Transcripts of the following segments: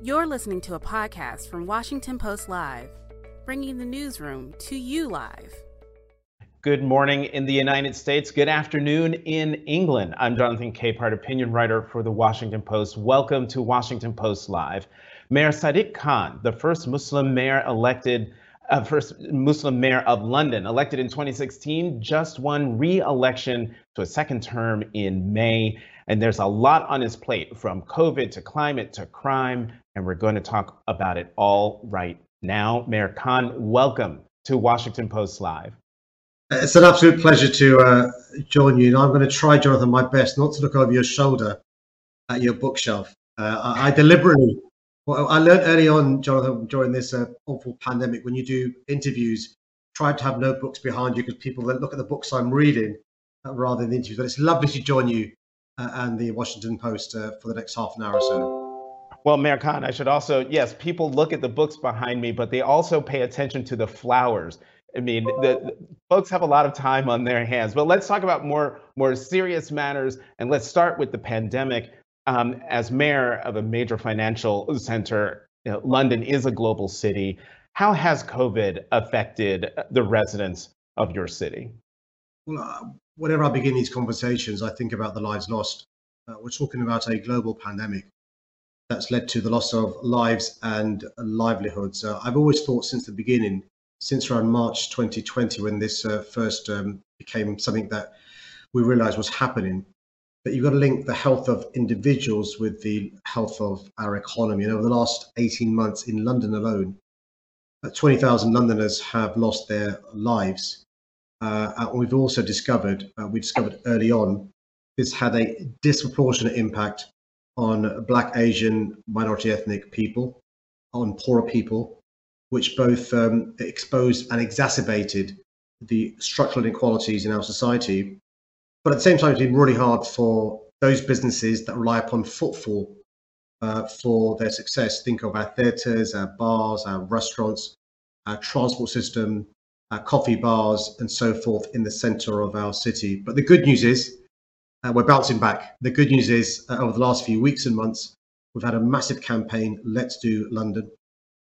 You're listening to a podcast from Washington Post Live, bringing the newsroom to you live. Good morning in the United States. Good afternoon in England. I'm Jonathan Capehart, opinion writer for the Washington Post. Welcome to Washington Post Live. Mayor Sadiq Khan, the first Muslim mayor elected, uh, first Muslim mayor of London, elected in 2016, just won re-election to a second term in May. And there's a lot on his plate from COVID to climate to crime. And we're going to talk about it all right now. Mayor Khan, welcome to Washington Post Live. It's an absolute pleasure to uh, join you. And I'm going to try, Jonathan, my best not to look over your shoulder at your bookshelf. Uh, I, I, deliberately, well, I learned early on, Jonathan, during this uh, awful pandemic, when you do interviews, try to have notebooks behind you because people look at the books I'm reading uh, rather than the interviews. But it's lovely to join you uh, and the Washington Post uh, for the next half an hour or so. Well, Mayor Khan, I should also, yes, people look at the books behind me, but they also pay attention to the flowers I mean, the, the, folks have a lot of time on their hands. But let's talk about more more serious matters, and let's start with the pandemic. Um, as mayor of a major financial center, you know, London is a global city. How has COVID affected the residents of your city? Well, uh, whenever I begin these conversations, I think about the lives lost. Uh, we're talking about a global pandemic that's led to the loss of lives and livelihoods. Uh, I've always thought since the beginning since around March 2020, when this uh, first um, became something that we realized was happening, that you've got to link the health of individuals with the health of our economy. And over the last 18 months in London alone, uh, 20,000 Londoners have lost their lives. Uh, and we've also discovered, uh, we discovered early on, this had a disproportionate impact on Black, Asian, minority ethnic people, on poorer people, which both um, exposed and exacerbated the structural inequalities in our society. But at the same time, it's been really hard for those businesses that rely upon footfall uh, for their success. Think of our theatres, our bars, our restaurants, our transport system, our coffee bars, and so forth in the centre of our city. But the good news is uh, we're bouncing back. The good news is uh, over the last few weeks and months, we've had a massive campaign, Let's Do London,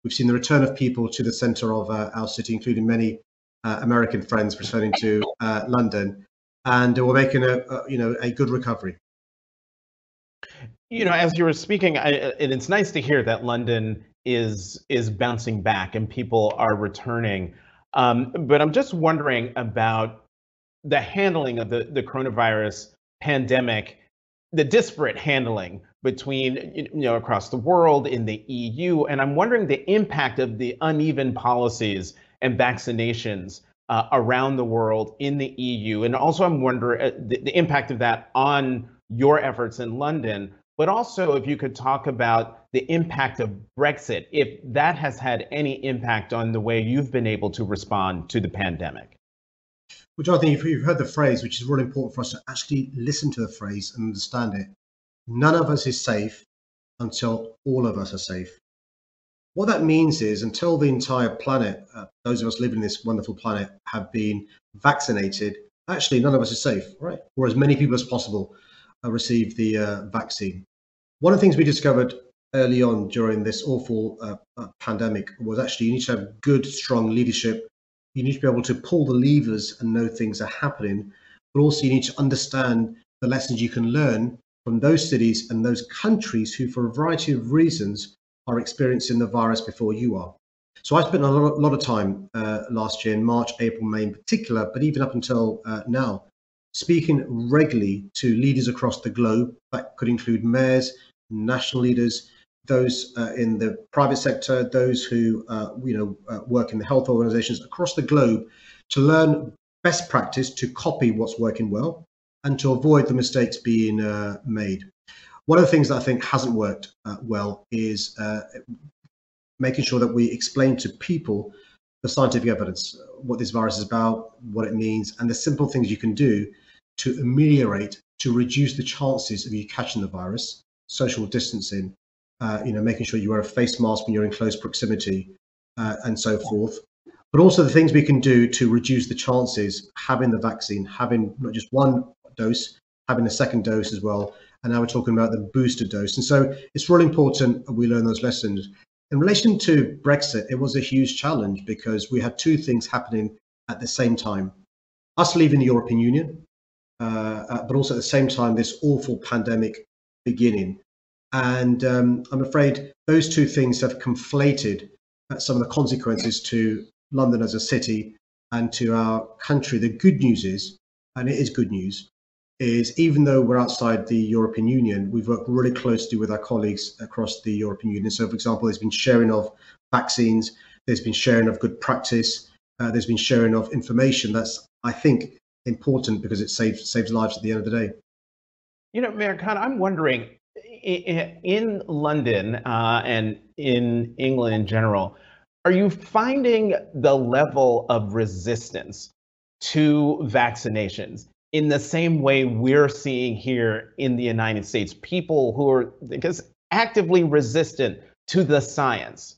We've seen the return of people to the centre of uh, our city, including many uh, American friends returning to uh, London, and we're making a, a, you know a good recovery. You know, as you were speaking, I, and it's nice to hear that London is is bouncing back and people are returning. Um, but I'm just wondering about the handling of the, the coronavirus pandemic, the disparate handling between you know across the world in the EU, and I'm wondering the impact of the uneven policies and vaccinations uh, around the world in the EU, and also I'm wondering uh, the, the impact of that on your efforts in London. But also, if you could talk about the impact of Brexit, if that has had any impact on the way you've been able to respond to the pandemic. Well, Jonathan, you've heard the phrase, which is really important for us to actually listen to the phrase and understand it none of us is safe until all of us are safe. What that means is until the entire planet, uh, those of us living in this wonderful planet, have been vaccinated, actually none of us is safe, right? Or as many people as possible uh, receive the uh, vaccine. One of the things we discovered early on during this awful uh, uh, pandemic was actually you need to have good, strong leadership. You need to be able to pull the levers and know things are happening, but also you need to understand the lessons you can learn from those cities and those countries who, for a variety of reasons, are experiencing the virus before you are. So I spent a lot, lot of time uh, last year in March, April, May in particular, but even up until uh, now, speaking regularly to leaders across the globe. That could include mayors, national leaders, those uh, in the private sector, those who uh, you know uh, work in the health organizations across the globe, to learn best practice to copy what's working well and to avoid the mistakes being uh, made. One of the things that I think hasn't worked uh, well is uh, making sure that we explain to people the scientific evidence, what this virus is about, what it means, and the simple things you can do to ameliorate, to reduce the chances of you catching the virus, social distancing, uh, you know, making sure you wear a face mask when you're in close proximity, uh, and so forth. But also the things we can do to reduce the chances having the vaccine, having not just one dose, having a second dose as well, and now we're talking about the booster dose. And so it's really important we learn those lessons. In relation to Brexit, it was a huge challenge because we had two things happening at the same time us leaving the European Union, uh, uh, but also at the same time, this awful pandemic beginning. And um, I'm afraid those two things have conflated uh, some of the consequences to London as a city and to our country. The good news is, and it is good news, is even though we're outside the European Union, we've worked really closely with our colleagues across the European Union. So, for example, there's been sharing of vaccines, there's been sharing of good practice, uh, there's been sharing of information. That's, I think, important because it saves saves lives at the end of the day. You know, Mayor Khan, I'm wondering in London uh, and in England in general, are you finding the level of resistance to vaccinations in the same way we're seeing here in the United States. People who are because actively resistant to the science.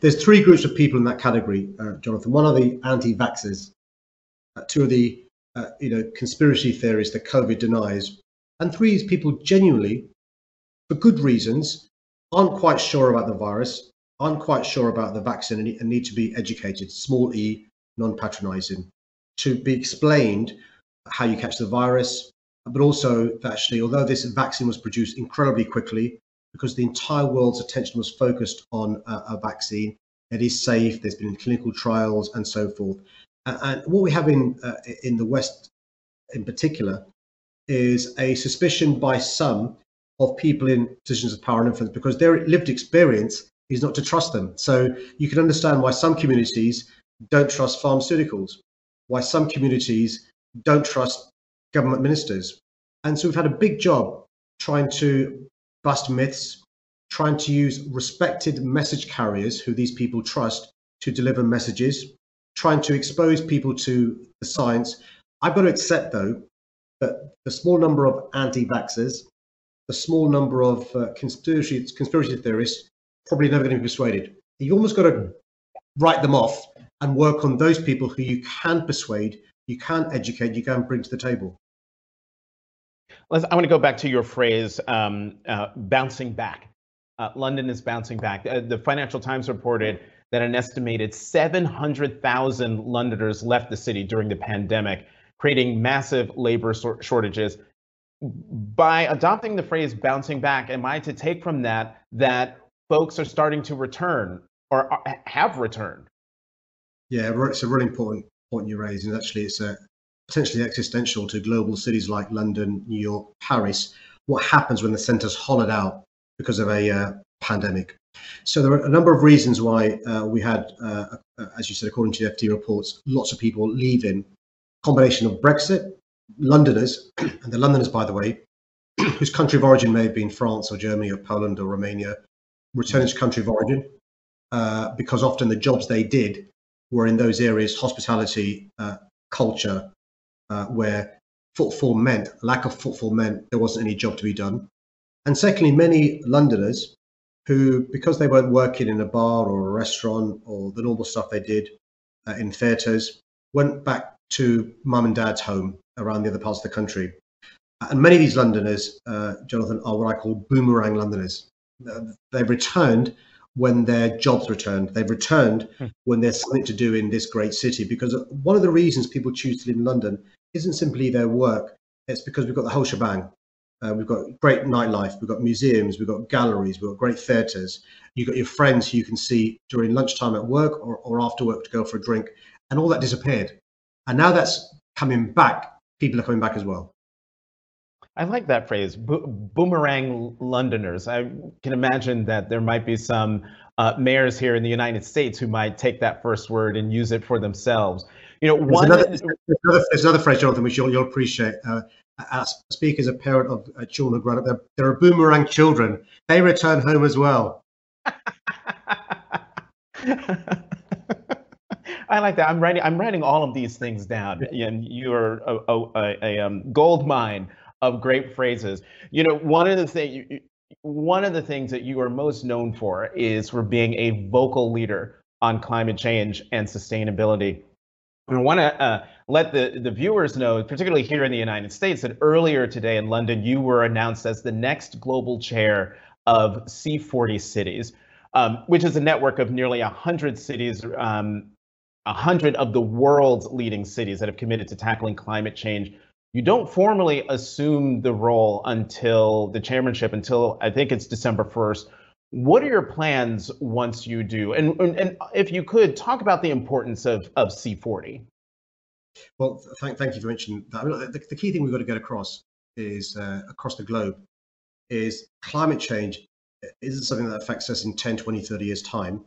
There's three groups of people in that category, uh, Jonathan. One are the anti-vaxxers. Uh, two are the uh, you know conspiracy theories that COVID denies, and three is people genuinely, for good reasons, aren't quite sure about the virus, aren't quite sure about the vaccine, and need to be educated. Small e, non-patronizing to be explained how you catch the virus, but also actually, although this vaccine was produced incredibly quickly, because the entire world's attention was focused on a, a vaccine, it is safe. There's been clinical trials and so forth. And, what we have in uh, in the West, in particular, is a suspicion by some of people in positions of power and influence because their lived experience is not to trust them. So you can understand why some communities don't trust pharmaceuticals why some communities don't trust government ministers. And so we've had a big job trying to bust myths, trying to use respected message carriers who these people trust to deliver messages, trying to expose people to the science. I've got to accept, though, that the small number of anti vaxxers, the small number of uh, conspiracy, conspiracy theorists, probably never going to be persuaded. You've almost got to write them off and work on those people who you can persuade, you can educate, you can bring to the table. I want to go back to your phrase, um, uh, bouncing back. Uh, London is bouncing back. Uh, the Financial Times reported that an estimated 700,000 Londoners left the city during the pandemic, creating massive labor shortages. By adopting the phrase bouncing back, am I to take from that that folks are starting to return or have returned? Yeah, it's a really important point you raise, and actually, it's a potentially existential to global cities like London, New York, Paris. What happens when the centres hollowed out because of a uh, pandemic? So there are a number of reasons why uh, we had, uh, uh as you said, according to the FT reports, lots of people leaving. Combination of Brexit, Londoners, and the Londoners, by the way, whose country of origin may have been France or Germany or Poland or Romania, returning to country of origin uh, because often the jobs they did were in those areas, hospitality, uh, culture, uh, where footfall meant, lack of footfall meant there wasn't any job to be done. And secondly, many Londoners who, because they weren't working in a bar or a restaurant or the normal stuff they did uh, in theatres, went back to mum and dad's home around the other parts of the country. And many of these Londoners, uh, Jonathan, are what I call boomerang Londoners. Uh, they've returned when their jobs returned. They've returned hmm. when there's something to do in this great city. Because one of the reasons people choose to live in London isn't simply their work, it's because we've got the whole shebang. Uh, we've got great nightlife, we've got museums, we've got galleries, we've got great theatres. You've got your friends who you can see during lunchtime at work or, or after work to go for a drink, and all that disappeared. And now that's coming back. People are coming back as well. I like that phrase, bo- boomerang Londoners. I can imagine that there might be some uh, mayors here in the United States who might take that first word and use it for themselves. You know, there's one. Another, there's, another, there's another phrase, Jonathan, which you'll, you'll appreciate. Uh, as speak as a parent of uh, children who grown up, there, there are boomerang children. They return home as well. I like that. I'm writing. I'm writing all of these things down, and you are a, a, a, a um, gold mine of great phrases. You know, one of the things one of the things that you are most known for is for being a vocal leader on climate change and sustainability. I want to uh, let the, the viewers know, particularly here in the United States, that earlier today in London, you were announced as the next global chair of C40 Cities, um, which is a network of nearly 100 cities, um, 100 of the world's leading cities that have committed to tackling climate change. You don't formally assume the role until the chairmanship, until I think it's December 1st. What are your plans once you do? And, and, and if you could talk about the importance of, of C40. Well, thank, thank you for mentioning that. I mean, the, the, key thing we've got to get across is uh, across the globe is climate change isn't something that affects us in 10, 20, 30 years time,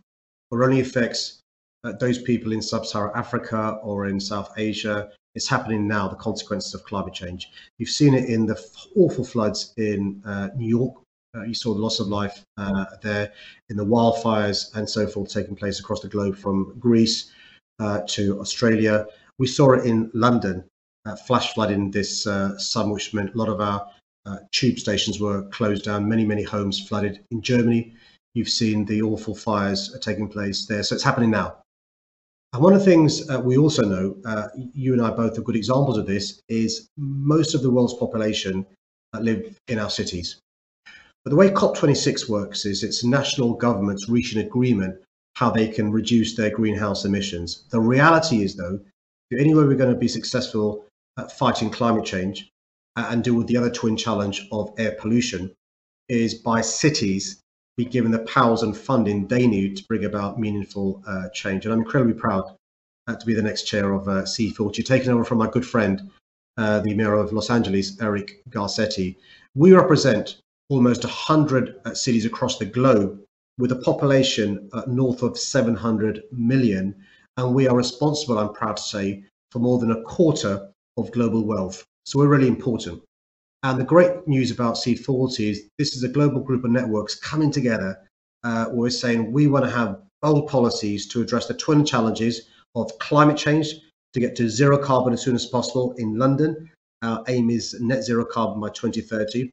or only affects uh, those people in sub-Saharan Africa or in South Asia. It's happening now, the consequences of climate change. You've seen it in the awful floods in uh, New York uh, you saw the loss of life uh, there in the wildfires and so forth taking place across the globe from Greece uh, to Australia. We saw it in London, uh, flash flooding this uh, summer, which meant a lot of our tube stations were closed down, many, many homes flooded. In Germany, you've seen the awful fires taking place there. So it's happening now. And one of the things uh, we also know, uh, you and I both are good examples of this, is most of the world's population uh, live in our cities. But the way COP26 works is it's national governments reach an agreement how they can reduce their greenhouse emissions. The reality is, though, the only way we're going to be successful at fighting climate change and deal with the other twin challenge of air pollution is by cities be given the powers and funding they need to bring about meaningful uh, change. And I'm incredibly proud uh, to be the next chair of uh, C40, taking over from my good friend, uh, the mayor of Los Angeles, Eric Garcetti. We represent almost 100 uh, cities across the globe with a population uh, north of 700 million. And we are responsible, I'm proud to say, for more than a quarter of global wealth. So we're really important. And the great news about C40 is this is a global group of networks coming together. Uh, we're saying we want to have bold policies to address the twin challenges of climate change to get to zero carbon as soon as possible in London. Our aim is net zero carbon by 2030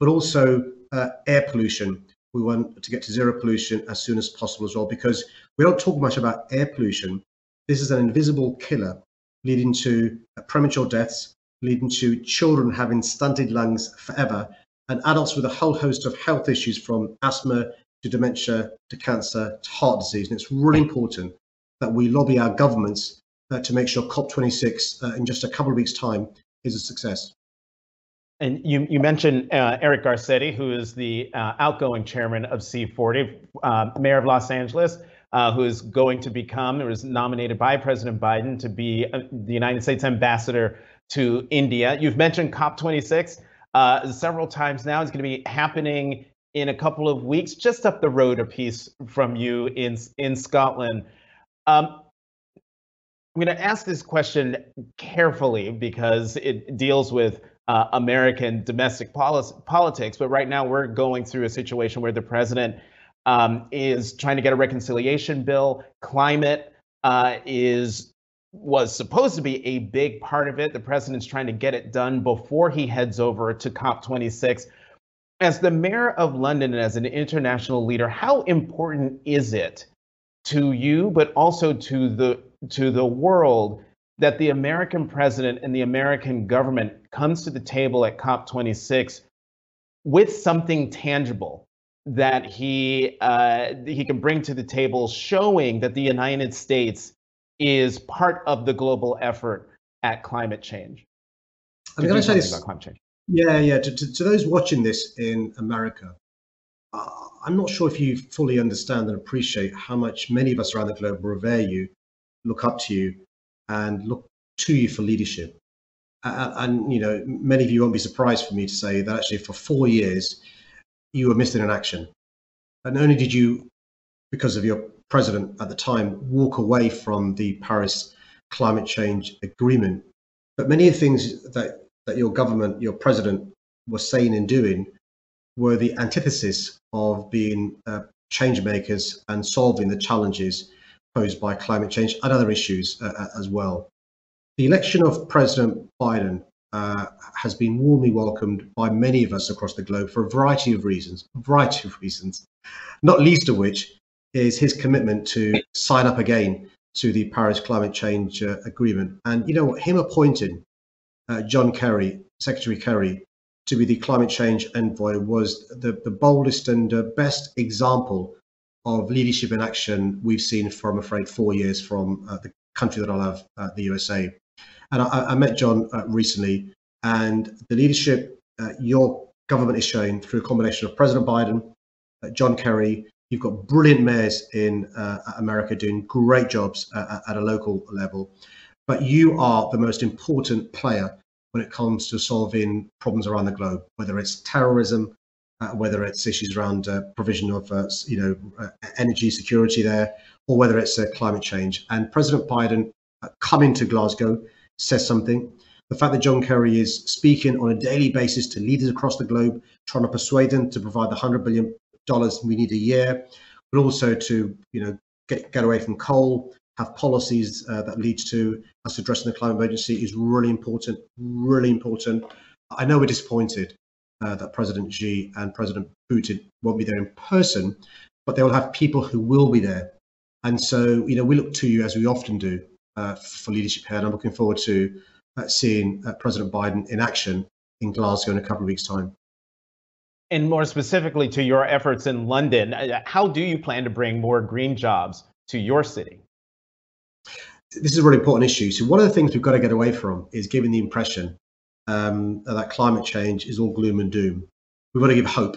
but also uh, air pollution. We want to get to zero pollution as soon as possible as well, because we don't talk much about air pollution. This is an invisible killer leading to uh, premature deaths, leading to children having stunted lungs forever, and adults with a whole host of health issues from asthma to dementia to cancer to heart disease. And it's really important that we lobby our governments uh, to make sure COP26 uh, in just a couple of weeks' time is a success. And you, you mentioned uh, Eric Garcetti, who is the uh, outgoing chairman of C40, uh, mayor of Los Angeles, uh, who is going to become, or was nominated by President Biden to be uh, the United States ambassador to India. You've mentioned COP26 uh, several times now. It's going to be happening in a couple of weeks, just up the road a piece from you in, in Scotland. Um, I'm going to ask this question carefully because it deals with uh, American domestic policy, politics. But right now, we're going through a situation where the president um, is trying to get a reconciliation bill. Climate uh, is was supposed to be a big part of it. The president's trying to get it done before he heads over to COP26. As the mayor of London and as an international leader, how important is it to you, but also to the to the world that the American president and the American government comes to the table at COP26 with something tangible that he uh, he can bring to the table, showing that the United States is part of the global effort at climate change. I'm going to say this about climate change. Yeah, yeah. To, to, to those watching this in America, uh, I'm not sure if you fully understand and appreciate how much many of us around the globe revere you, look up to you, and look to you for leadership. And, and, you know, many of you won't be surprised for me to say that actually for four years you were missing in action. And only did you, because of your president at the time, walk away from the Paris climate change agreement, but many of the things that, that your government, your president was saying and doing were the antithesis of being uh, change makers and solving the challenges posed by climate change and other issues uh, uh, as well. The election of President Biden uh, has been warmly welcomed by many of us across the globe for a variety of reasons, a variety of reasons, not least of which is his commitment to sign up again to the Paris Climate Change uh, Agreement. And you know what? Him appointing uh, John Kerry, Secretary Kerry, to be the climate change envoy was the, the boldest and uh, best example of leadership in action we've seen for, I'm afraid, four years from uh, the country that I love, uh, the USA. And I, I met John uh, recently, and the leadership your government is showing through a combination of President Biden, John Kerry, you've got brilliant mayors in uh, America doing great jobs at a local level. But you are the most important player when it comes to solving problems around the globe, whether it's terrorism, uh, whether it's issues around uh, provision of uh, you know energy security there, or whether it's climate change. And President Biden coming to Glasgow says something. The fact that John Kerry is speaking on a daily basis to leaders across the globe, trying to persuade them to provide the hundred billion dollars we need a year, but also to you know get get away from coal, have policies uh, that lead to us addressing the climate emergency is really important. Really important. I know we're disappointed uh, that President Xi and President Putin won't be there in person, but they will have people who will be there. And so, you know, we look to you as we often do uh, for leadership here, and I'm looking forward to uh, seeing uh, President Biden in action in Glasgow in a couple of weeks' time. And more specifically to your efforts in London, uh, how do you plan to bring more green jobs to your city? This is a really important issue. So, one of the things we've got to get away from is giving the impression um, that climate change is all gloom and doom. We've got to give hope.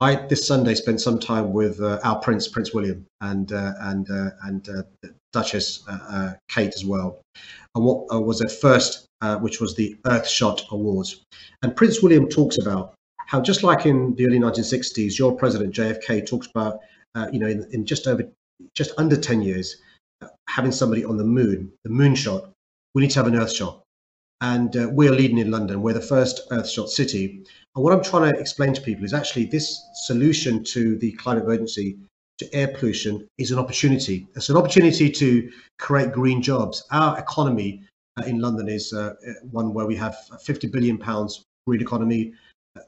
I this Sunday spent some time with uh, our Prince, Prince William, and uh, and uh, and Duchess Kate as well. And what was their first, which was the Earthshot Awards. And Prince William talks about how just like in the early 1960s, your president JFK talks about, uh, you know, in, in, just over, just under 10 years, uh, having somebody on the moon, the moonshot. We need to have an Earthshot, and uh, we're leading in London. We're the first Earthshot city. And what I'm trying to explain to people is actually this solution to the climate emergency to air pollution is an opportunity. It's an opportunity to create green jobs. Our economy uh, in London is uh, one where we have 50 billion pounds green economy,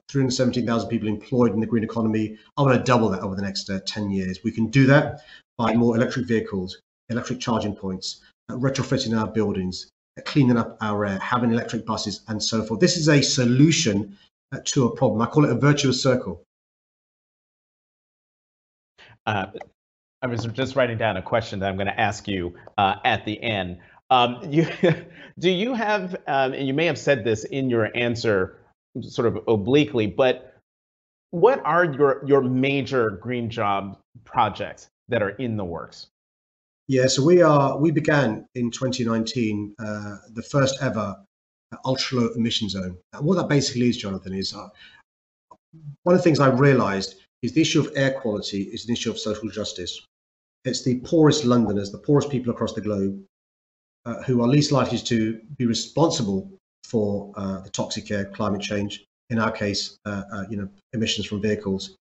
317,000 people employed in the green economy. I want to double that over the next uh, 10 years. We can do that by more electric vehicles, electric charging points, uh, retrofitting our buildings, uh, cleaning up our air, having electric buses, and so forth. This is a solution to a problem. I call it a virtuous circle. Uh, I was just writing down a question that I'm going to ask you uh, at the end. Um, you, do you have, um, and you may have said this in your answer sort of obliquely, but what are your, your major green job projects that are in the works? Yeah, so we are we began in 2019 uh, the first ever ultra low emission zone. And what that basically is, Jonathan, is uh, one of the things I realized is the issue of air quality is an issue of social justice. It's the poorest Londoners, the poorest people across the globe, uh, who are least likely to be responsible for uh, the toxic air, climate change, in our case, uh, uh you know, emissions from vehicles,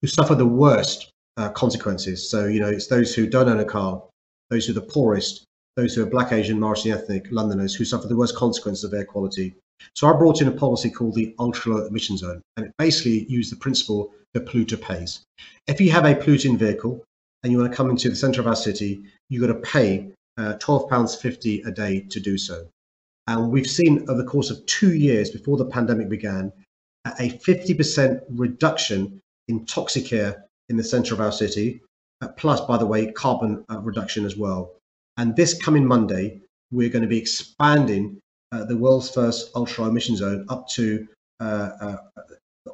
who suffer the worst uh, consequences. So, you know, it's those who don't own a car, those who are the poorest, those who are black, Asian, Morrison ethnic Londoners who suffer the worst consequences of air quality. So I brought in a policy called the ultra low emission zone, and it basically used the principle the polluter pays. If you have a polluting vehicle and you want to come into the centre of our city, you've got to pay uh, £12.50 a day to do so. And we've seen over the course of two years before the pandemic began, a 50% reduction in toxic air in the centre of our city, uh, plus, by the way, carbon uh, reduction as well. And this coming Monday, we're going to be expanding uh, the world's first ultra emission zone up to uh, uh,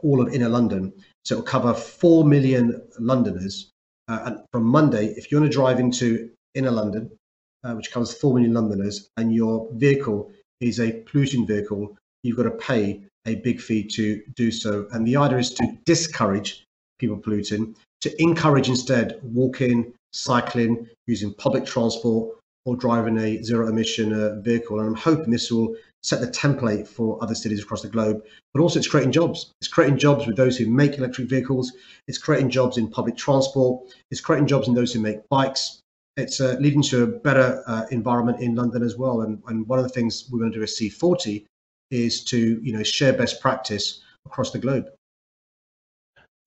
all of inner London. So it'll cover 4 million Londoners. Uh, and from Monday, if you want to drive into inner London, which covers 4 million Londoners, and your vehicle is a polluting vehicle, you've got to pay a big fee to do so. And the idea is to discourage people polluting, to encourage instead walking, cycling, using public transport, or driving a zero emission uh, vehicle. And I'm hoping this will set the template for other cities across the globe. But also, it's creating jobs. It's creating jobs with those who make electric vehicles. It's creating jobs in public transport. It's creating jobs in those who make bikes. It's uh, leading to a better uh, environment in London as well. And, and one of the things we're going to do at C40 is to you know share best practice across the globe.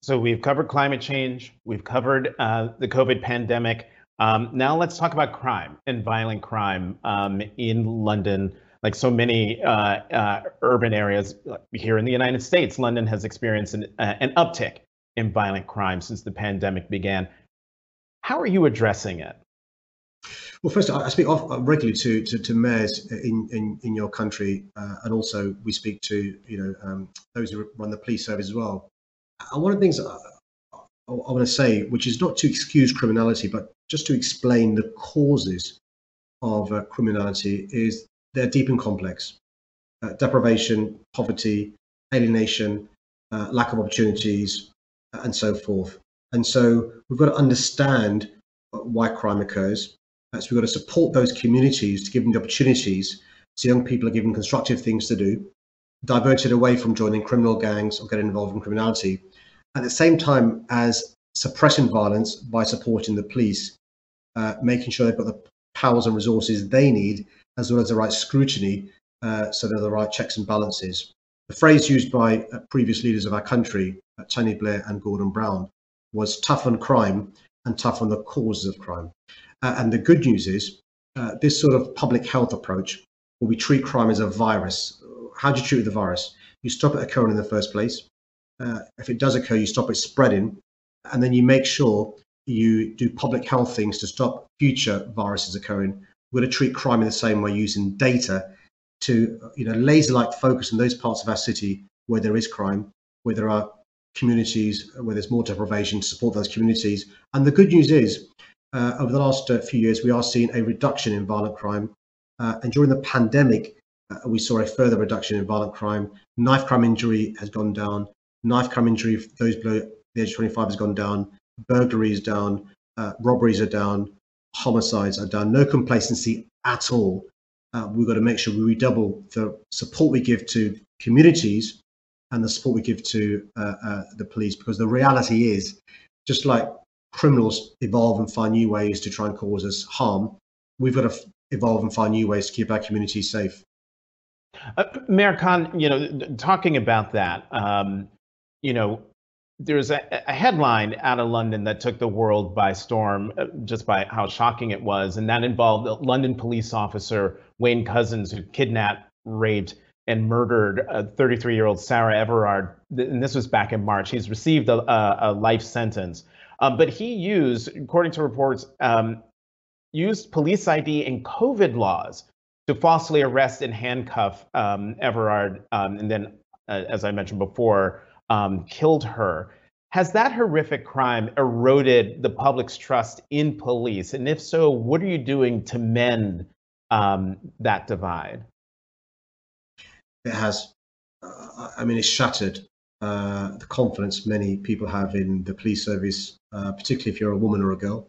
So we've covered climate change, we've covered uh, the COVID pandemic. Um, now let's talk about crime and violent crime um, in London. Like so many uh, uh, urban areas here in the United States, London has experienced an, uh, an uptick in violent crime since the pandemic began. How are you addressing it? Well, first, I speak regularly to, to, to mayors in, in, in your country, uh, and also we speak to you know um, those who run the police service as well. And one of the things I, I, want to say, which is not to excuse criminality, but just to explain the causes of uh, criminality, is they're deep and complex. Uh, deprivation, poverty, alienation, uh, lack of opportunities, and so forth. And so we've got to understand why crime occurs. So we've got to support those communities to give them the opportunities so young people are given constructive things to do, diverted away from joining criminal gangs or getting involved in criminality, at the same time as suppressing violence by supporting the police, uh, making sure they've got the powers and resources they need, as well as the right scrutiny, uh, so there are the right checks and balances. The phrase used by uh, previous leaders of our country, uh, Tony Blair and Gordon Brown, was tough on crime and tough on the causes of crime. Uh, and the good news is uh, this sort of public health approach, where we treat crime as a virus. How do you treat the virus? You stop it occurring in the first place. Uh, if it does occur, you stop it spreading, and then you make sure you do public health things to stop future viruses occurring. We're going to treat crime in the same way using data to, you know, laser-like focus on those parts of our city where there is crime, where there are communities where there's more deprivation to support those communities. And the good news is uh, over the last uh, few years, we are seeing a reduction in violent crime. Uh, and during the pandemic, uh, we saw a further reduction in violent crime. Knife crime injury has gone down. Knife crime injury those below the age of 25 has gone down. Burglaries down. Uh, robberies are down. Homicides are down. No complacency at all. Uh, we've got to make sure we redouble the support we give to communities and the support we give to the police because the reality is, just like criminals evolve and find new ways to try and cause us harm, we've got to evolve and find new ways to keep our communities safe. Uh, Mayor Khan, you know, talking about that, um, you know, there's a, a, headline out of London that took the world by storm uh, just by how shocking it was. And that involved a London police officer, Wayne Couzens who kidnapped, raped, and murdered a 33 year old Sarah Everard. And this was back in March. He's received a, a, a life sentence. Um, but he used, according to reports, um, used police ID and COVID laws to falsely arrest and handcuff um, Everard, um, and then, uh, as I mentioned before, um, killed her. Has that horrific crime eroded the public's trust in police? And if so, what are you doing to mend um, that divide? It has. Uh, I mean, it's shattered uh, the confidence many people have in the police service, uh, particularly if you're a woman or a girl.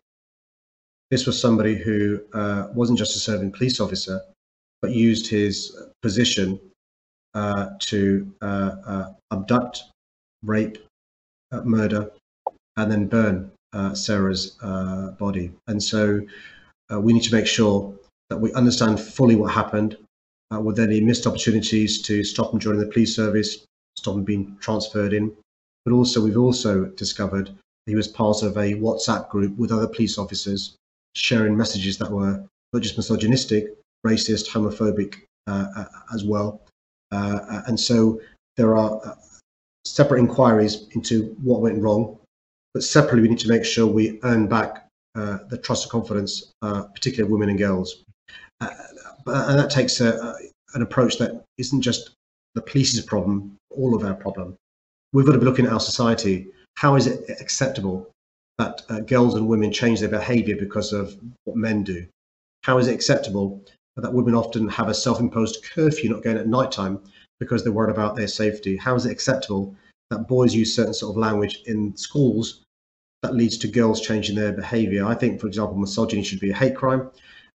This was somebody who uh, wasn't just a serving police officer, but used his position uh, to uh, abduct, rape, murder, and then burn Sarah's body. And so we need to make sure that we understand fully what happened, uh, were there any missed opportunities to stop him joining the police service, stop him being transferred in. But also, we've also discovered he was part of a WhatsApp group with other police officers sharing messages that were not just misogynistic, racist, homophobic uh, uh, as well. Uh, uh and so there are uh, separate inquiries into what went wrong, but separately, we need to make sure we earn back uh, the trust and confidence, particularly of women and girls. and that takes a, an approach that isn't just the police's problem, all of our problem. We've got to be looking at our society. How is it acceptable that uh, girls and women change their behavior because of what men do? How is it acceptable that women often have a self imposed curfew not going at night time because they're worried about their safety? How is it acceptable that boys use certain sort of language in schools that leads to girls changing their behavior? I think, for example, misogyny should be a hate crime.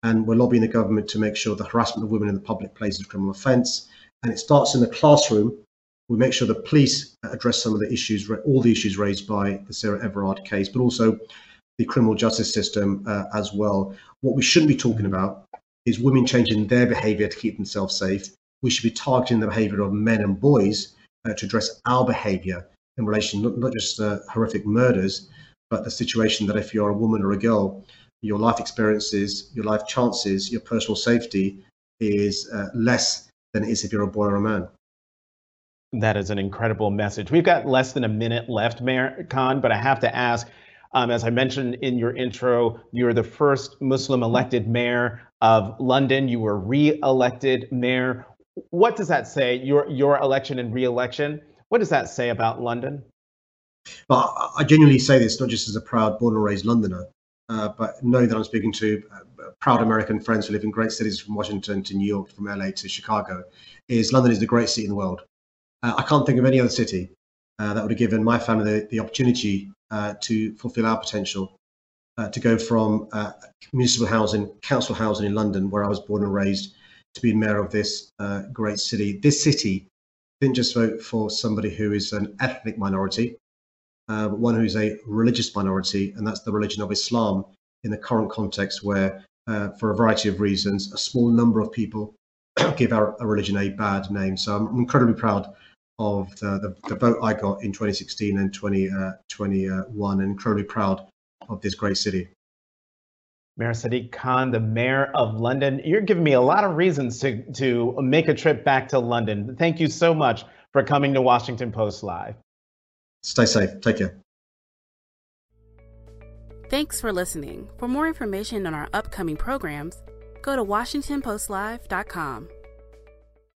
And we're lobbying the government to make sure the harassment of women in the public place is a criminal offence. And it starts in the classroom we make sure the police address some of the issues, all the issues raised by the Sarah Everard case, but also the criminal justice system uh, as well. What we shouldn't be talking about is women changing their behavior to keep themselves safe. We should be targeting the behavior of men and boys uh, to address our behavior in relation not, not just uh, horrific murders, but the situation that if you're a woman or a girl, your life experiences, your life chances, your personal safety is uh, less than it is if you're a boy or a man. That is an incredible message. We've got less than a minute left, Mayor Khan, but I have to ask, um, as I mentioned in your intro, you're the first Muslim elected mayor of London. You were re-elected mayor. What does that say? Your your election and re-election. What does that say about London? But I genuinely say this not just as a proud born and raised Londoner, uh, but knowing that I'm speaking to uh, proud American friends who live in great cities from Washington to New York, from LA to Chicago, is London is the great city in the world. Uh, I can't think of any other city uh, that would have given my family the, the opportunity uh, to fulfill our potential, to go from municipal housing, council housing in London, where I was born and raised, to being mayor of this great city. This city didn't just vote for somebody who is an ethnic minority, uh, but one who's a religious minority, and that's the religion of Islam in the current context where, uh, for a variety of reasons, a small number of people give our, our, religion a bad name. So I'm incredibly proud of the, the, the vote I got in 2016 and 2021, uh, and incredibly proud of this great city. Mayor Sadiq Khan, the mayor of London. You're giving me a lot of reasons to, to make a trip back to London. Thank you so much for coming to Washington Post Live. Stay safe. Take care. Thanks for listening. For more information on our upcoming programs, go to WashingtonPostLive.com.